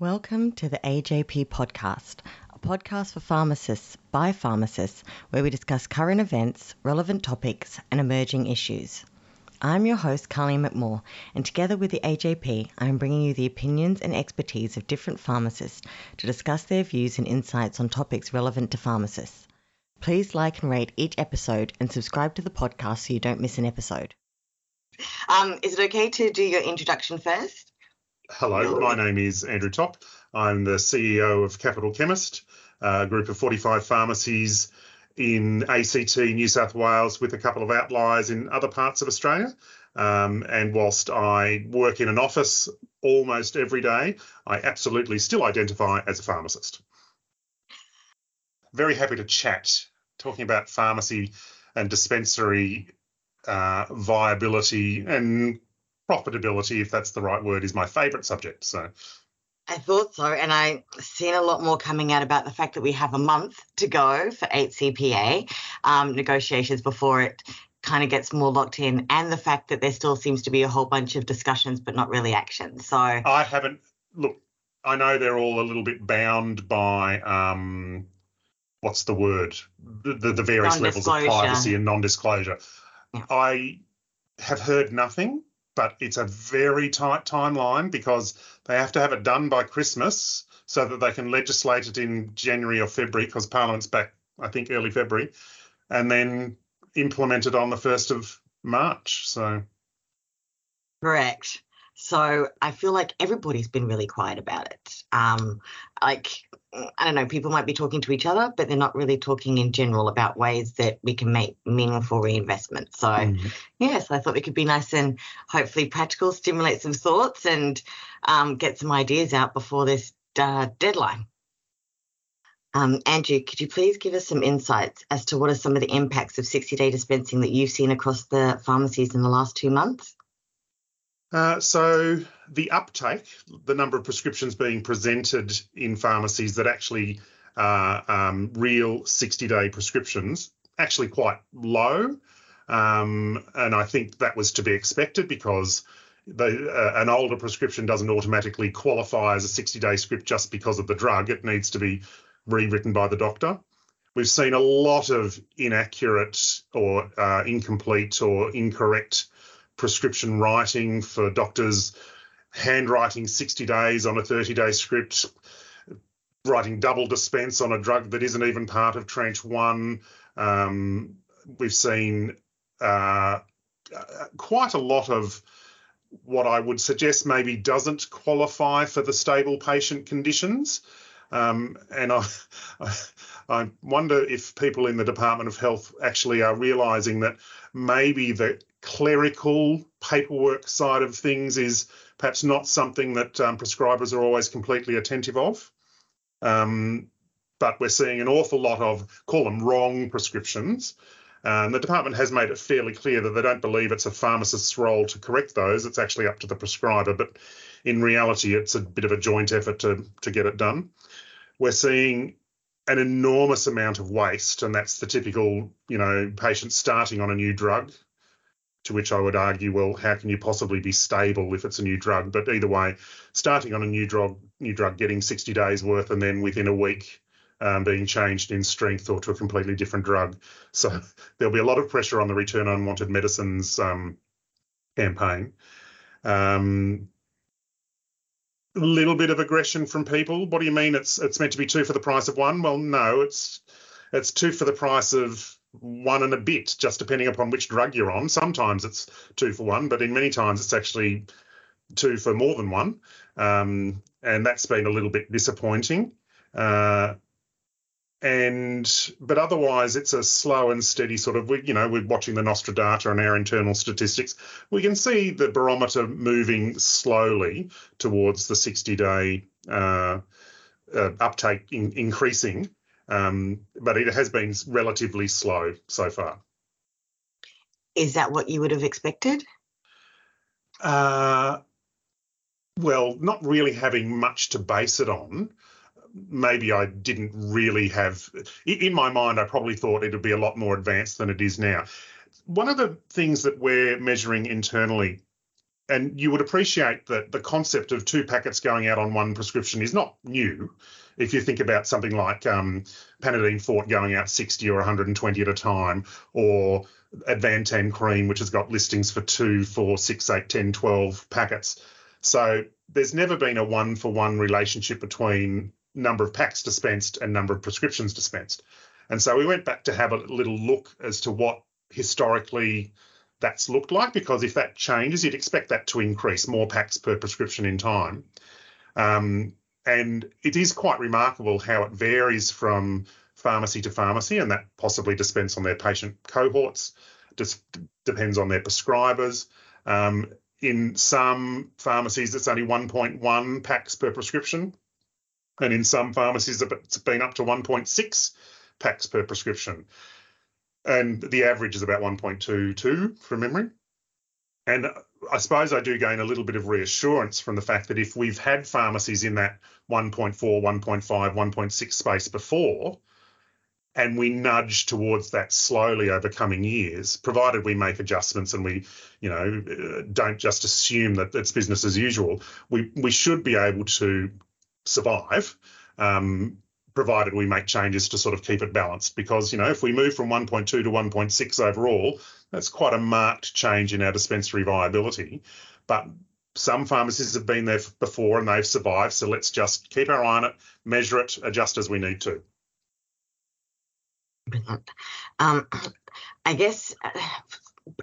Welcome to the AJP podcast, a podcast for pharmacists by pharmacists where we discuss current events, relevant topics, and emerging issues. I'm your host, Carly McMaugh, and together with the AJP, I am bringing you the opinions and expertise of different pharmacists to discuss their views and insights on topics relevant to pharmacists. Please like and rate each episode and subscribe to the podcast so you don't miss an episode. Um, is it okay to do your introduction first? Hello, my name is Andrew Topp. I'm the CEO of Capital Chemist, a group of 45 pharmacies in ACT, New South Wales, with a couple of outliers in other parts of Australia. Um, and whilst I work in an office almost every day, I absolutely still identify as a pharmacist. Very happy to chat, talking about pharmacy and dispensary uh, viability and profitability, if that's the right word, is my favourite subject. So I thought so, and I've seen a lot more coming out about the fact that we have a month to go for 8CPA um, negotiations before it kind of gets more locked in, and the fact that there still seems to be a whole bunch of discussions but not really action. So I haven't look. I know they're all a little bit bound by um, what's the word? The, the, the various levels of privacy and non-disclosure. Yeah. I have heard nothing but it's a very tight timeline because they have to have it done by Christmas so that they can legislate it in January or February because Parliament's back, I think, early February, and then implement it on the 1st of March. So, correct. So I feel like everybody's been really quiet about it. Um, like I don't know, people might be talking to each other, but they're not really talking in general about ways that we can make meaningful reinvestment. So, mm-hmm. yes, I thought it could be nice and hopefully practical, stimulate some thoughts, and um, get some ideas out before this uh, deadline. Um, Andrew, could you please give us some insights as to what are some of the impacts of 60 day dispensing that you've seen across the pharmacies in the last two months? Uh, so the uptake, the number of prescriptions being presented in pharmacies that actually are um, real 60-day prescriptions, actually quite low. Um, and I think that was to be expected because the, uh, an older prescription doesn't automatically qualify as a 60-day script just because of the drug. It needs to be rewritten by the doctor. We've seen a lot of inaccurate or uh, incomplete or incorrect prescription writing for doctors, handwriting 60 days on a 30 day script, writing double dispense on a drug that isn't even part of tranche one. Um, we've seen uh, quite a lot of what I would suggest maybe doesn't qualify for the stable patient conditions. Um, and I, I wonder if people in the Department of Health actually are realising that maybe the clerical paperwork side of things is perhaps not something that um, prescribers are always completely attentive of. Um, but we're seeing an awful lot of, call them wrong prescriptions. And the department has made it fairly clear that they don't believe it's a pharmacist's role to correct those. It's actually up to the prescriber. But in reality, it's a bit of a joint effort to, to get it done. We're seeing an enormous amount of waste, and that's the typical, you know, patient starting on a new drug to which I would argue, well, how can you possibly be stable if it's a new drug? But either way, starting on a new drug, new drug, getting 60 days worth, and then within a week um, being changed in strength or to a completely different drug. So there'll be a lot of pressure on the return unwanted medicines um, campaign. Um, a little bit of aggression from people. What do you mean? It's it's meant to be two for the price of one? Well, no, it's it's two for the price of one and a bit, just depending upon which drug you're on. Sometimes it's two for one, but in many times it's actually two for more than one. Um, and that's been a little bit disappointing. Uh, and but otherwise it's a slow and steady sort of we you know we're watching the nostra data and our internal statistics we can see the barometer moving slowly towards the 60 day uh, uh, uptake in, increasing um, but it has been relatively slow so far. Is that what you would have expected? Uh, well, not really having much to base it on. Maybe I didn't really have, in my mind, I probably thought it would be a lot more advanced than it is now. One of the things that we're measuring internally and you would appreciate that the concept of two packets going out on one prescription is not new. If you think about something like um, Panadeine Forte going out 60 or 120 at a time, or Advantan cream, which has got listings for two, four, six, eight, 10, 12 packets. So there's never been a one for one relationship between number of packs dispensed and number of prescriptions dispensed. And so we went back to have a little look as to what historically that's looked like, because if that changes, you'd expect that to increase more packs per prescription in time. Um, and it is quite remarkable how it varies from pharmacy to pharmacy, and that possibly depends on their patient cohorts, just depends on their prescribers. Um, in some pharmacies, it's only 1.1 packs per prescription, and in some pharmacies, it's been up to 1.6 packs per prescription. And the average is about 1.22 from memory. And I suppose I do gain a little bit of reassurance from the fact that if we've had pharmacies in that 1.4, 1.5, 1.6 space before, and we nudge towards that slowly over coming years, provided we make adjustments and we, you know, don't just assume that it's business as usual. We we should be able to survive, um, provided we make changes to sort of keep it balanced. Because you know, if we move from 1.2 to 1.6 overall, that's quite a marked change in our dispensary viability. But some pharmacies have been there before and they've survived. So let's just keep our eye on it, measure it, adjust as we need to. Um, I guess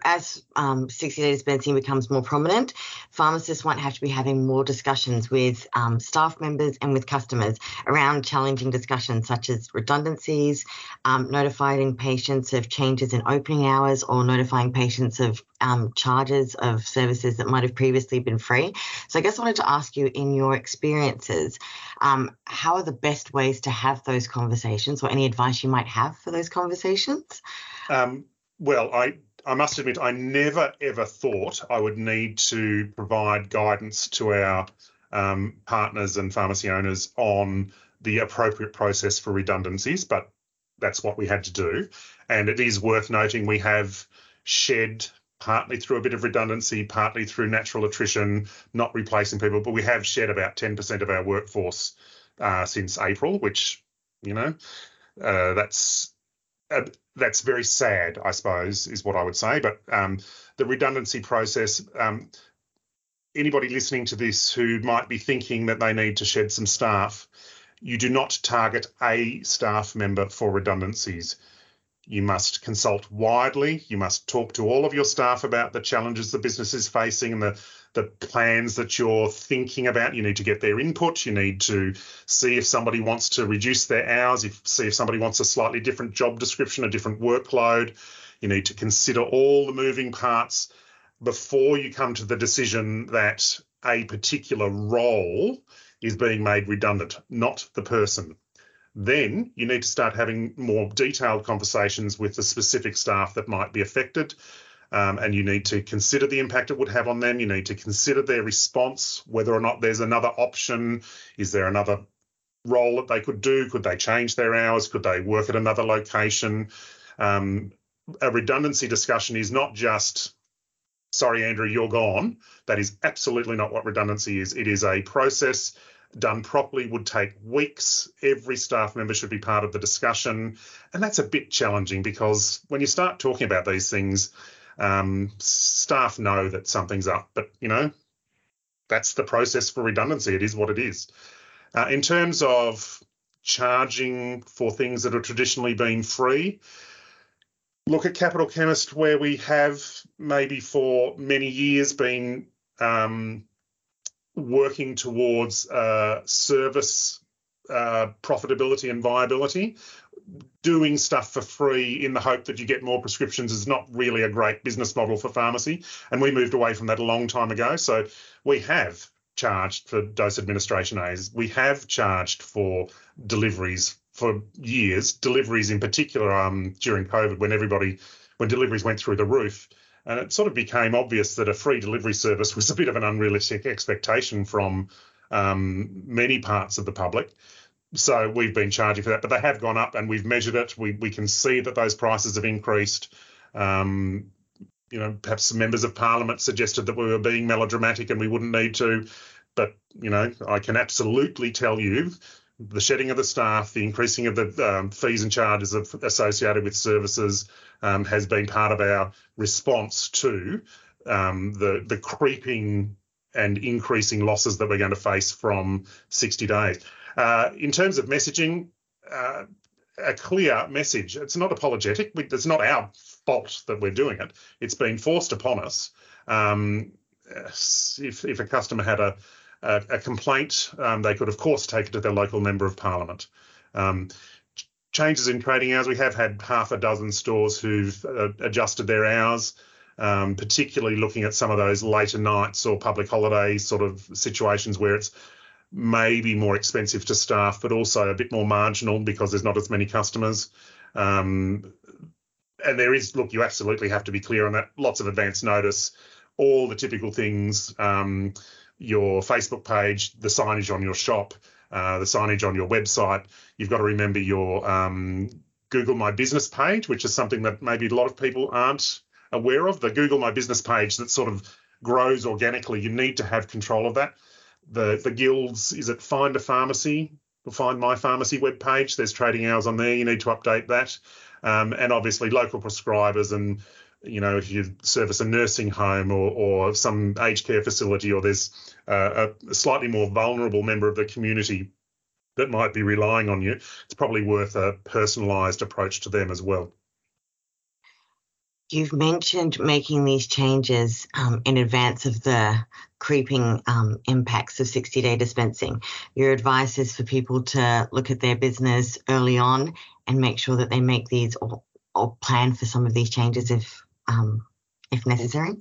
as um, 60 day dispensing becomes more prominent, pharmacists might have to be having more discussions with um, staff members and with customers around challenging discussions such as redundancies, um, notifying patients of changes in opening hours, or notifying patients of um, charges of services that might have previously been free. So, I guess I wanted to ask you, in your experiences, um, how are the best ways to have those conversations, or any advice you might have for those conversations? Um, well, I I must admit, I never ever thought I would need to provide guidance to our um, partners and pharmacy owners on the appropriate process for redundancies, but that's what we had to do. And it is worth noting we have shed partly through a bit of redundancy, partly through natural attrition, not replacing people, but we have shed about 10% of our workforce uh, since April, which, you know, uh, that's uh, that's very sad, I suppose, is what I would say. But um, the redundancy process, um, anybody listening to this who might be thinking that they need to shed some staff, you do not target a staff member for redundancies. You must consult widely. You must talk to all of your staff about the challenges the business is facing and the the plans that you're thinking about. You need to get their input. You need to see if somebody wants to reduce their hours, if see if somebody wants a slightly different job description, a different workload. You need to consider all the moving parts before you come to the decision that a particular role is being made redundant, not the person. Then you need to start having more detailed conversations with the specific staff that might be affected um, and you need to consider the impact it would have on them. You need to consider their response, whether or not there's another option. Is there another role that they could do? Could they change their hours? Could they work at another location? Um, a redundancy discussion is not just, sorry, Andrew, you're gone. That is absolutely not what redundancy is. It is a process done properly would take weeks. Every staff member should be part of the discussion. And that's a bit challenging because when you start talking about these things, um, staff know that something's up, but you know, that's the process for redundancy. It is what it is. Uh, in terms of charging for things that have traditionally been free, look at Capital Chemist, where we have maybe for many years been um, working towards uh, service uh, profitability and viability doing stuff for free in the hope that you get more prescriptions is not really a great business model for pharmacy. And we moved away from that a long time ago. So we have charged for dose administration aids. We have charged for deliveries for years, deliveries in particular um, during COVID when everybody, when deliveries went through the roof. And it sort of became obvious that a free delivery service was a bit of an unrealistic expectation from um, many parts of the public so we've been charging for that, but they have gone up, and we've measured it. We we can see that those prices have increased. Um, you know, perhaps some members of parliament suggested that we were being melodramatic and we wouldn't need to. But, you know, I can absolutely tell you the shedding of the staff, the increasing of the um, fees and charges of, associated with services um, has been part of our response to um, the the creeping and increasing losses that we're going to face from 60 days. Uh, in terms of messaging, uh, a clear message. It's not apologetic. It's not our fault that we're doing it. It's been forced upon us. Um, if, if a customer had a, a, a complaint, um, they could, of course, take it to their local member of parliament. Um, changes in trading hours. We have had half a dozen stores who've uh, adjusted their hours, um, particularly looking at some of those later nights or public holiday sort of situations where it's maybe more expensive to staff, but also a bit more marginal because there's not as many customers. Um, and there is, look, you absolutely have to be clear on that. Lots of advance notice, all the typical things, um, your Facebook page, the signage on your shop, uh, the signage on your website. You've got to remember your um, Google My Business page, which is something that maybe a lot of people aren't aware of. The Google My Business page that sort of grows organically. You need to have control of that the the guilds is it find a pharmacy? Or find my pharmacy webpage. There's trading hours on there. You need to update that. Um, and obviously local prescribers and you know if you service a nursing home or, or some aged care facility or there's uh, a slightly more vulnerable member of the community that might be relying on you it's probably worth a personalized approach to them as well You've mentioned making these changes um, in advance of the creeping um, impacts of 60 day dispensing. Your advice is for people to look at their business early on and make sure that they make these or, or plan for some of these changes if um, if necessary.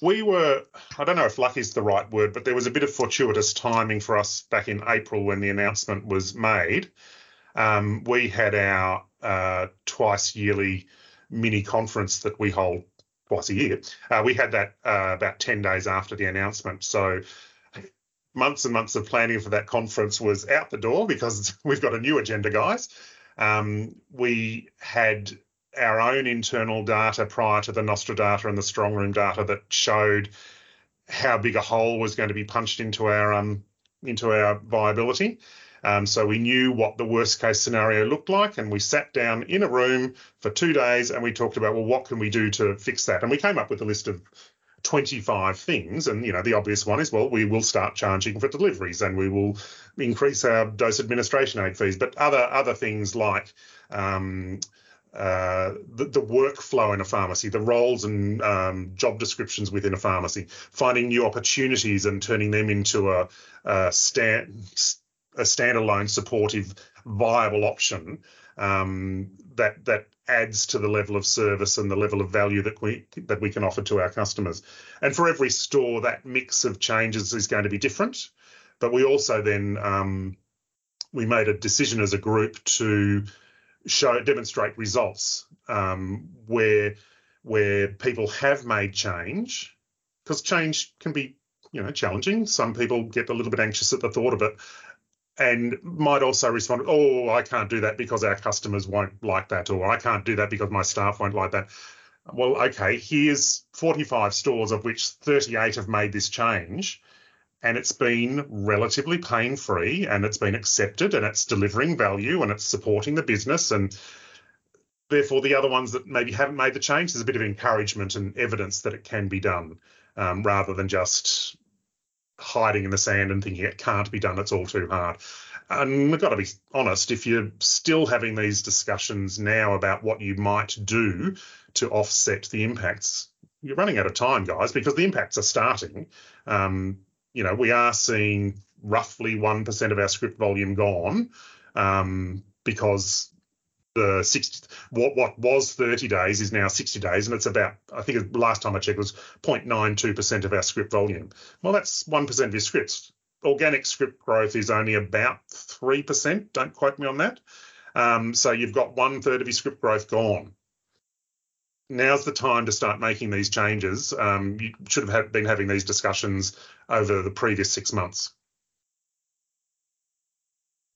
We were, I don't know if lucky is the right word, but there was a bit of fortuitous timing for us back in April when the announcement was made. Um, we had our uh, twice yearly mini conference that we hold twice a year. Uh, we had that uh, about 10 days after the announcement. So months and months of planning for that conference was out the door because we've got a new agenda, guys. Um, we had our own internal data prior to the Nostra data and the strong room data that showed how big a hole was going to be punched into our um, into our viability. Um, so we knew what the worst case scenario looked like, and we sat down in a room for two days and we talked about, well, what can we do to fix that? And we came up with a list of 25 things. And, you know, the obvious one is, well, we will start charging for deliveries and we will increase our dose administration aid fees. But other other things like um, uh, the, the, workflow in a pharmacy, the roles and um, job descriptions within a pharmacy, finding new opportunities and turning them into a, a stand, a standalone supportive viable option um, that that adds to the level of service and the level of value that we that we can offer to our customers. And for every store, that mix of changes is going to be different. But we also then um, we made a decision as a group to show demonstrate results um, where where people have made change because change can be you know challenging. Some people get a little bit anxious at the thought of it, and might also respond, oh, I can't do that because our customers won't like that, or I can't do that because my staff won't like that. Well, okay, here's 45 stores of which 38 have made this change, and it's been relatively pain free and it's been accepted and it's delivering value and it's supporting the business. And therefore, the other ones that maybe haven't made the change, there's a bit of encouragement and evidence that it can be done um, rather than just hiding in the sand and thinking it can't be done, it's all too hard. And we've got to be honest, if you're still having these discussions now about what you might do to offset the impacts, you're running out of time, guys, because the impacts are starting. Um, you know, we are seeing roughly 1% of our script volume gone um, because the 60 what what was 30 days is now 60 days and it's about i think last time i checked was 0.92% of our script volume. Well that's 1% of your scripts. Organic script growth is only about 3% don't quote me on that. Um, so you've got one third of your script growth gone. Now's the time to start making these changes. Um, you should have been having these discussions over the previous six months.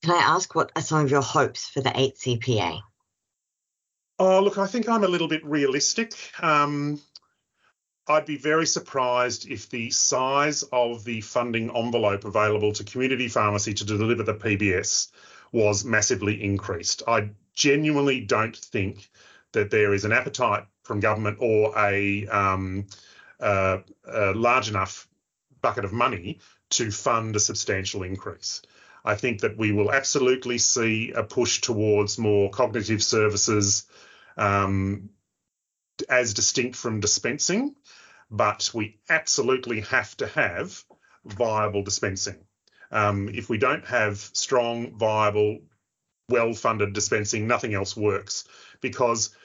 Can I ask what are some of your hopes for the 8CPA? Oh, look, I think I'm a little bit realistic. Um, I'd be very surprised if the size of the funding envelope available to community pharmacy to deliver the PBS was massively increased. I genuinely don't think that there is an appetite from government or a, um, uh, a large enough bucket of money to fund a substantial increase. I think that we will absolutely see a push towards more cognitive services um, as distinct from dispensing, but we absolutely have to have viable dispensing. Um, if we don't have strong, viable, well funded dispensing, nothing else works because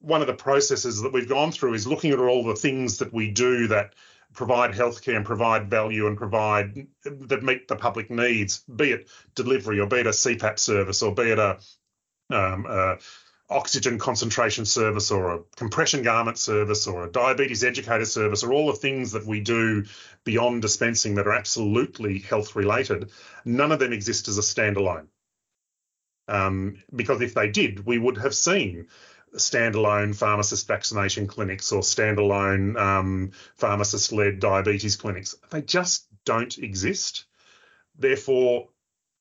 one of the processes that we've gone through is looking at all the things that we do that provide healthcare and provide value and provide that meet the public needs, be it delivery or be it a CPAP service or be it a, um, a oxygen concentration service or a compression garment service or a diabetes educator service or all the things that we do beyond dispensing that are absolutely health related, none of them exist as a standalone. Um, because if they did, we would have seen standalone pharmacist vaccination clinics or standalone um, pharmacist led diabetes clinics. They just don't exist. Therefore,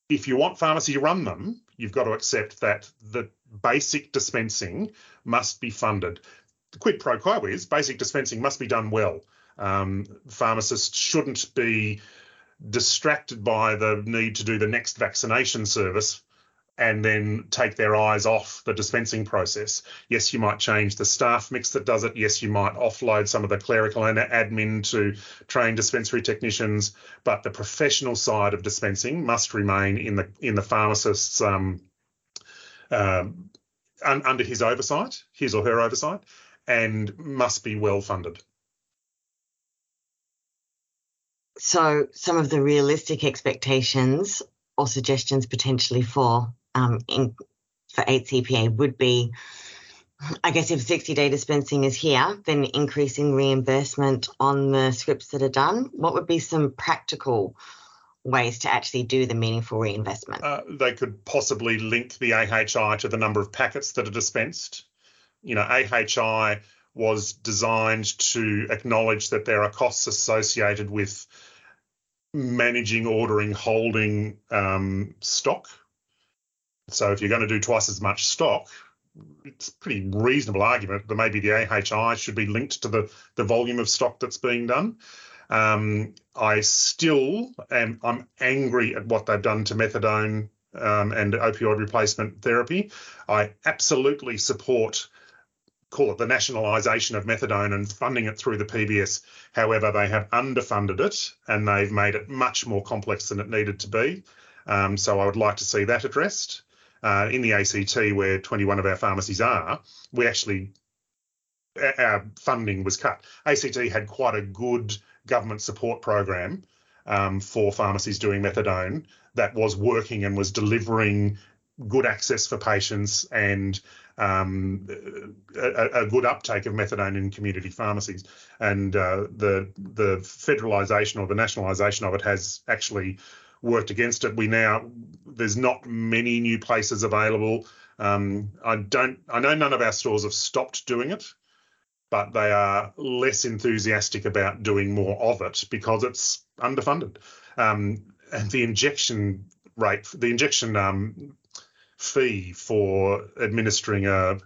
if you want pharmacy to run them, you've got to accept that the basic dispensing must be funded. The quid pro quo is basic dispensing must be done well. Um, pharmacists shouldn't be distracted by the need to do the next vaccination service and then take their eyes off the dispensing process. Yes, you might change the staff mix that does it. Yes, you might offload some of the clerical and admin to train dispensary technicians, but the professional side of dispensing must remain in the in the pharmacist's um, um, un, under his oversight, his or her oversight, and must be well funded. So, some of the realistic expectations or suggestions potentially for um, in, for 8CPA would be, I guess, if 60 day dispensing is here, then increasing reimbursement on the scripts that are done. What would be some practical ways to actually do the meaningful reinvestment? Uh, they could possibly link the AHI to the number of packets that are dispensed. You know, AHI was designed to acknowledge that there are costs associated with managing, ordering, holding um, stock so if you're going to do twice as much stock, it's a pretty reasonable argument that maybe the AHI should be linked to the, the volume of stock that's being done. Um, I still am I'm angry at what they've done to methadone um, and opioid replacement therapy. I absolutely support call it the nationalisation of methadone and funding it through the PBS. However, they have underfunded it and they've made it much more complex than it needed to be. Um, so I would like to see that addressed uh, in the ACT, where 21 of our pharmacies are, we actually our funding was cut. ACT had quite a good government support program um, for pharmacies doing methadone that was working and was delivering good access for patients and um, a, a, good uptake of methadone in community pharmacies. And uh, the the federalisation or the nationalisation of it has actually worked against it. We now there's not many new places available. Um, I don't I know none of our stores have stopped doing it, but they are less enthusiastic about doing more of it because it's underfunded. Um, and the injection rate, the injection um, fee for administering a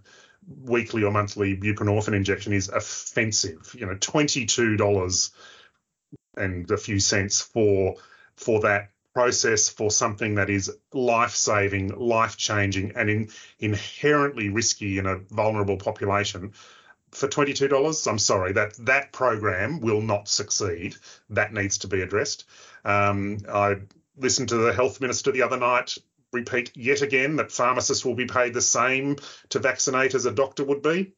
weekly or monthly buprenorphine injection is offensive. You know, twenty two dollars and a few cents for for that process for something that is life saving, life changing, and in, inherently risky in a vulnerable population. For $22, I'm sorry, that that program will not succeed. That needs to be addressed. Um, I listened to the health minister the other night repeat yet again that pharmacists will be paid the same to vaccinate as a doctor would be.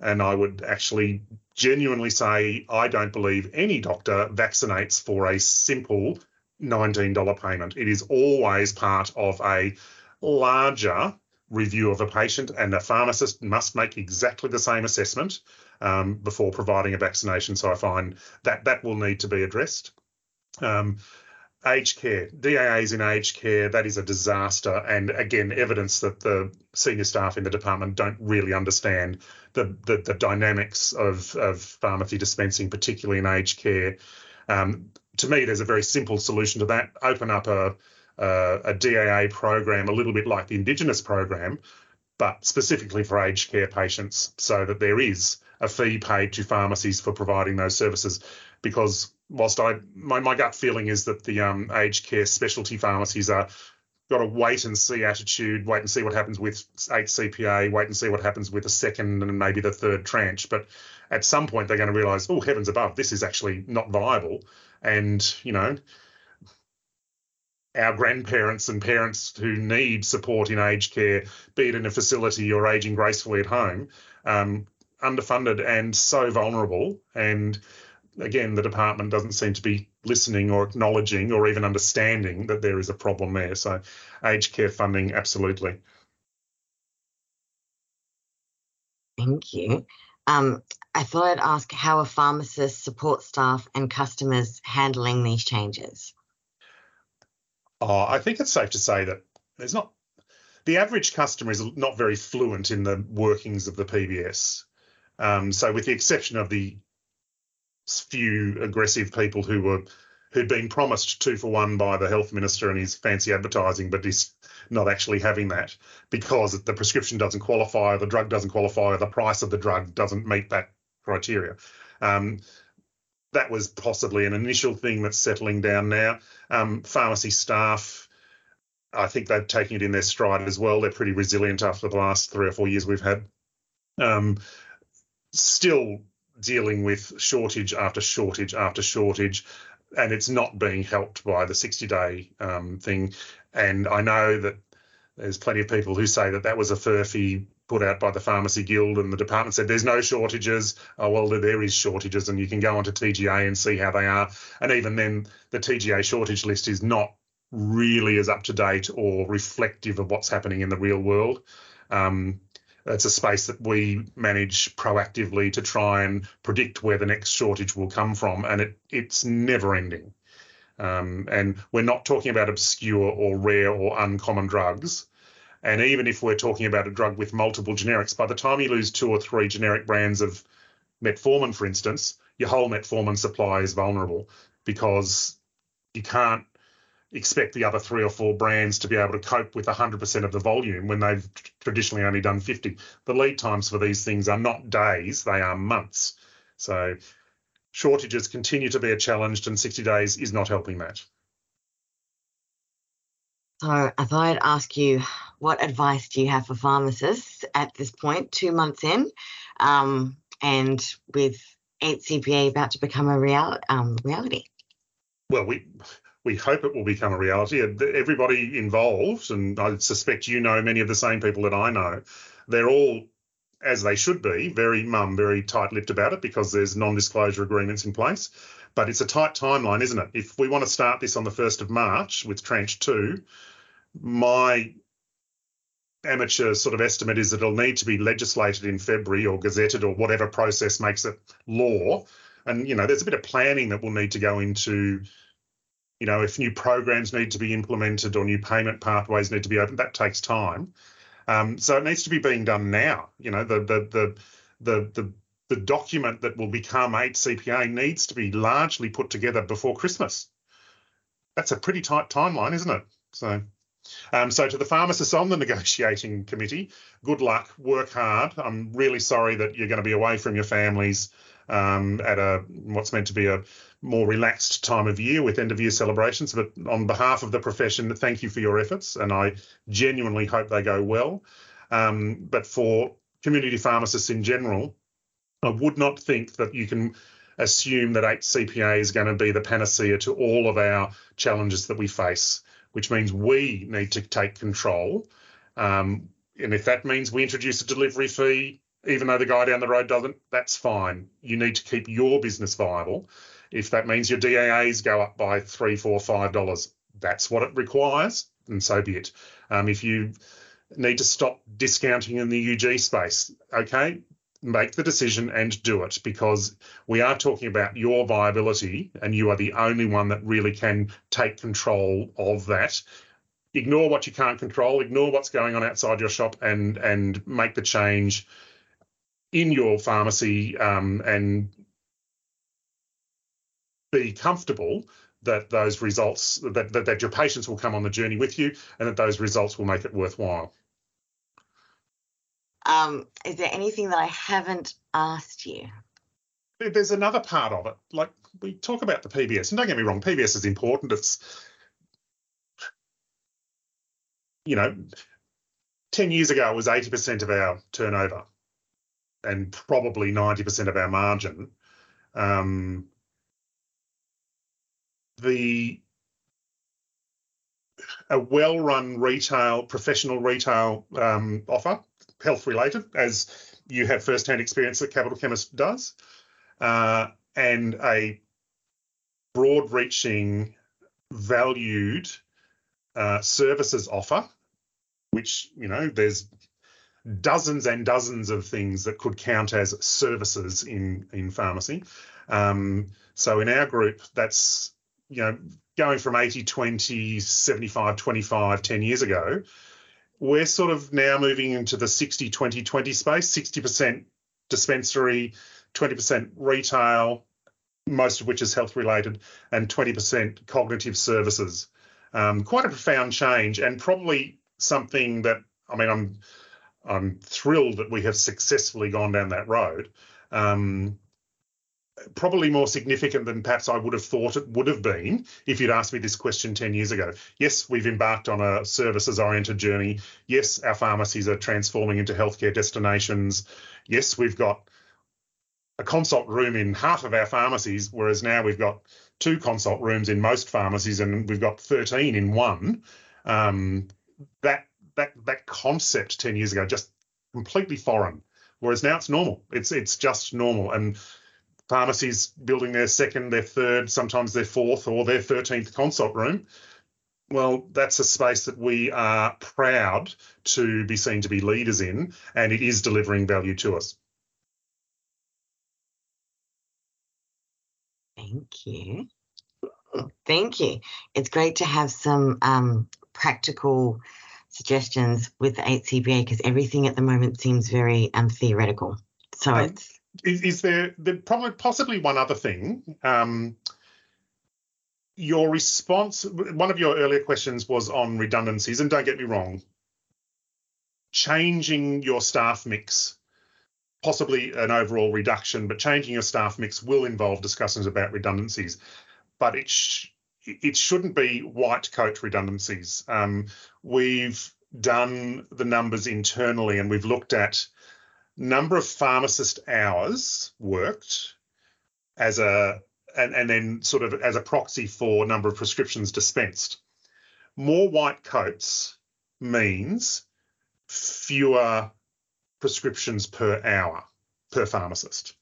And I would actually genuinely say I don't believe any doctor vaccinates for a simple $19 payment. It is always part of a larger review of a patient, and a pharmacist must make exactly the same assessment um, before providing a vaccination. So I find that that will need to be addressed. Um, aged care, DAAs in aged care, that is a disaster. And again, evidence that the senior staff in the department don't really understand the, the, the dynamics of, of pharmacy dispensing, particularly in aged care. Um, to me, there's a very simple solution to that. Open up a, a, a DAA program, a little bit like the Indigenous program, but specifically for aged care patients, so that there is a fee paid to pharmacies for providing those services. Because whilst I my, my gut feeling is that the um, aged care specialty pharmacies are got a wait and see attitude, wait and see what happens with 8CPA, wait and see what happens with the second and maybe the third tranche. But at some point, they're going to realise, oh heavens above, this is actually not viable. And you know, our grandparents and parents who need support in aged care, be it in a facility or aging gracefully at home, um, underfunded and so vulnerable. And again, the department doesn't seem to be listening or acknowledging or even understanding that there is a problem there. So, aged care funding, absolutely. Thank you. Um, I thought I'd ask how are pharmacists, support staff, and customers handling these changes? I think it's safe to say that there's not the average customer is not very fluent in the workings of the PBS. Um, so, with the exception of the few aggressive people who were who'd been promised two for one by the health minister and his fancy advertising, but he's not actually having that because the prescription doesn't qualify, the drug doesn't qualify, the price of the drug doesn't meet that criteria. Um, that was possibly an initial thing that's settling down now. Um, pharmacy staff, I think they're taking it in their stride as well. They're pretty resilient after the last three or four years we've had. Um, still dealing with shortage after shortage after shortage, and it's not being helped by the 60 day um, thing. And I know that there's plenty of people who say that that was a furphy put out by the Pharmacy Guild, and the department said there's no shortages. Oh, well, there is shortages, and you can go onto TGA and see how they are. And even then, the TGA shortage list is not really as up to date or reflective of what's happening in the real world. Um, it's a space that we manage proactively to try and predict where the next shortage will come from, and it, it's never ending. Um, and we're not talking about obscure or rare or uncommon drugs. And even if we're talking about a drug with multiple generics, by the time you lose two or three generic brands of metformin, for instance, your whole metformin supply is vulnerable because you can't expect the other three or four brands to be able to cope with 100% of the volume when they've traditionally only done 50. The lead times for these things are not days, they are months. So shortages continue to be a challenge, and 60 days is not helping that. So I thought I'd ask you, what advice do you have for pharmacists at this point, two months in, um, and with 8CPA about to become a real, um, reality? Well, we we hope it will become a reality. Everybody involved, and I suspect you know many of the same people that I know, they're all, as they should be, very mum, very tight-lipped about it because there's non-disclosure agreements in place. But it's a tight timeline, isn't it? If we want to start this on the 1st of March with tranche two, my amateur sort of estimate is that it'll need to be legislated in February or gazetted or whatever process makes it law. And, you know, there's a bit of planning that will need to go into you know, if new programs need to be implemented or new payment pathways need to be opened, that takes time. Um, so it needs to be being done now. You know, the the the the the, the document that will become 8 CPA needs to be largely put together before Christmas. That's a pretty tight timeline, isn't it? So. Um, so to the pharmacists on the negotiating committee, good luck, work hard. I'm really sorry that you're going to be away from your families um, at a what's meant to be a more relaxed time of year with end of year celebrations. But on behalf of the profession, thank you for your efforts, and I genuinely hope they go well. Um, but for community pharmacists in general, I would not think that you can assume that 8 CPA is going to be the panacea to all of our challenges that we face, which means we need to take control. Um, and if that means we introduce a delivery fee, even though the guy down the road doesn't, that's fine. You need to keep your business viable. If that means your DAAs go up by three, four, five dollars, that's what it requires, and so be it. Um, if you need to stop discounting in the UG space, okay, make the decision and do it because we are talking about your viability and you are the only one that really can take control of that. Ignore what you can't control ignore what's going on outside your shop and and make the change in your pharmacy um, and be comfortable that those results that, that that your patients will come on the journey with you and that those results will make it worthwhile um, is there anything that I haven't asked you? There's another part of it. Like we talk about the PBS, and don't get me wrong, PBS is important. It's, you know, 10 years ago, it was 80% of our turnover and probably 90% of our margin. Um, the a well-run retail, professional retail um, offer health related, as you have first-hand experience that Capital Chemist does, uh, and a broad-reaching, valued uh, services offer, which you know there's dozens and dozens of things that could count as services in in pharmacy. Um, so in our group, that's you know going from 80 20 75 25 10 years ago we're sort of now moving into the 60 20 20 space 60% dispensary 20% retail most of which is health related and 20% cognitive services. Um, quite a profound change and probably something that i mean i'm i'm thrilled that we have successfully gone down that road. Um, probably more significant than perhaps I would have thought it would have been if you'd asked me this question 10 years ago. Yes, we've embarked on a services oriented journey. Yes, our pharmacies are transforming into healthcare destinations. Yes, we've got a consult room in half of our pharmacies, whereas now we've got two consult rooms in most pharmacies and we've got 13 in one. Um, that that that concept 10 years ago just completely foreign. Whereas now it's normal. It's it's just normal. And pharmacies building their second, their third, sometimes their fourth or their 13th consult room. Well, that's a space that we are proud to be seen to be leaders in, and it is delivering value to us. Thank you. Thank you. It's great to have some um, practical suggestions with the 8CPA because everything at the moment seems very um, theoretical. So um, it's is, is there, there probably possibly one other thing? Um, your response, one of your earlier questions was on redundancies, and don't get me wrong, changing your staff mix, possibly an overall reduction, but changing your staff mix will involve discussions about redundancies. But it sh- it shouldn't be white coat redundancies. Um, we've done the numbers internally, and we've looked at number of pharmacist hours worked as a and, and then sort of as a proxy for number of prescriptions dispensed. More white coats means fewer prescriptions per hour per pharmacist.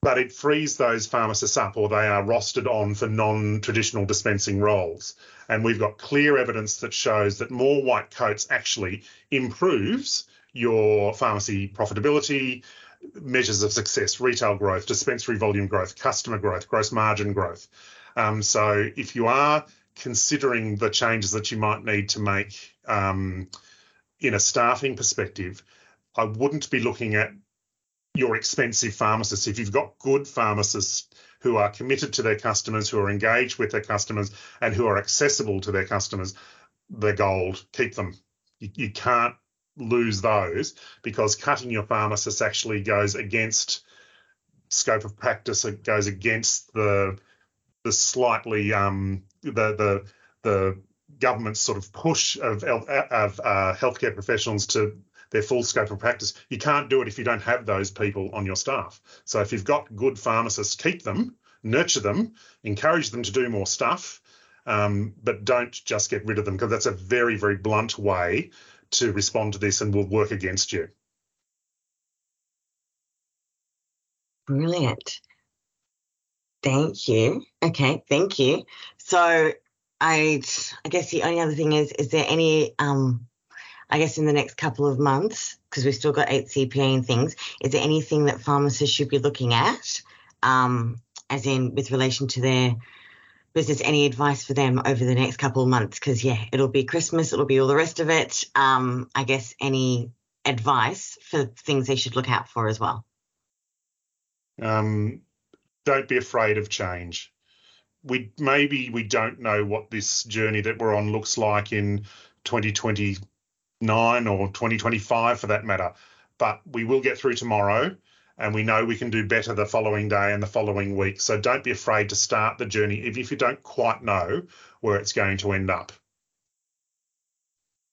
But it frees those pharmacists up or they are rostered on for non traditional dispensing roles. And we've got clear evidence that shows that more white coats actually improves your pharmacy profitability, measures of success, retail growth, dispensary volume growth, customer growth, gross margin growth. Um, so if you are considering the changes that you might need to make um, in a staffing perspective, I wouldn't be looking at your expensive pharmacists. If you've got good pharmacists who are committed to their customers, who are engaged with their customers, and who are accessible to their customers, they're gold. Keep them. You, you can't lose those because cutting your pharmacist actually goes against scope of practice. It goes against the the slightly um, the the the government's sort of push of of uh, healthcare professionals to their full scope of practice. You can't do it if you don't have those people on your staff. So if you've got good pharmacists, keep them, nurture them, encourage them to do more stuff, um, but don't just get rid of them because that's a very very blunt way to respond to this and will work against you. Brilliant. Thank you. Okay, thank you. So I I guess the only other thing is is there any um I guess in the next couple of months, because we've still got 8CPA and things, is there anything that pharmacists should be looking at, um, as in with relation to their business? Any advice for them over the next couple of months? Because yeah, it'll be Christmas, it'll be all the rest of it. Um, I guess any advice for things they should look out for as well. Um, don't be afraid of change. We maybe we don't know what this journey that we're on looks like in 2029 or 2025 for that matter, but we will get through tomorrow and we know we can do better the following day and the following week. So don't be afraid to start the journey, even if you don't quite know where it's going to end up.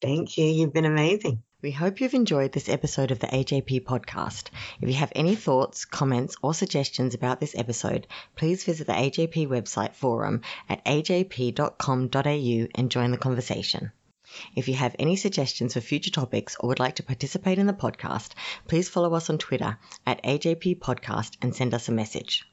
Thank you. You've been amazing. We hope you've enjoyed this episode of the AJP podcast. If you have any thoughts, comments, or suggestions about this episode, please visit the AJP website forum at ajp.com.au and join the conversation. If you have any suggestions for future topics or would like to participate in the podcast, please follow us on Twitter at AJP Podcast and send us a message.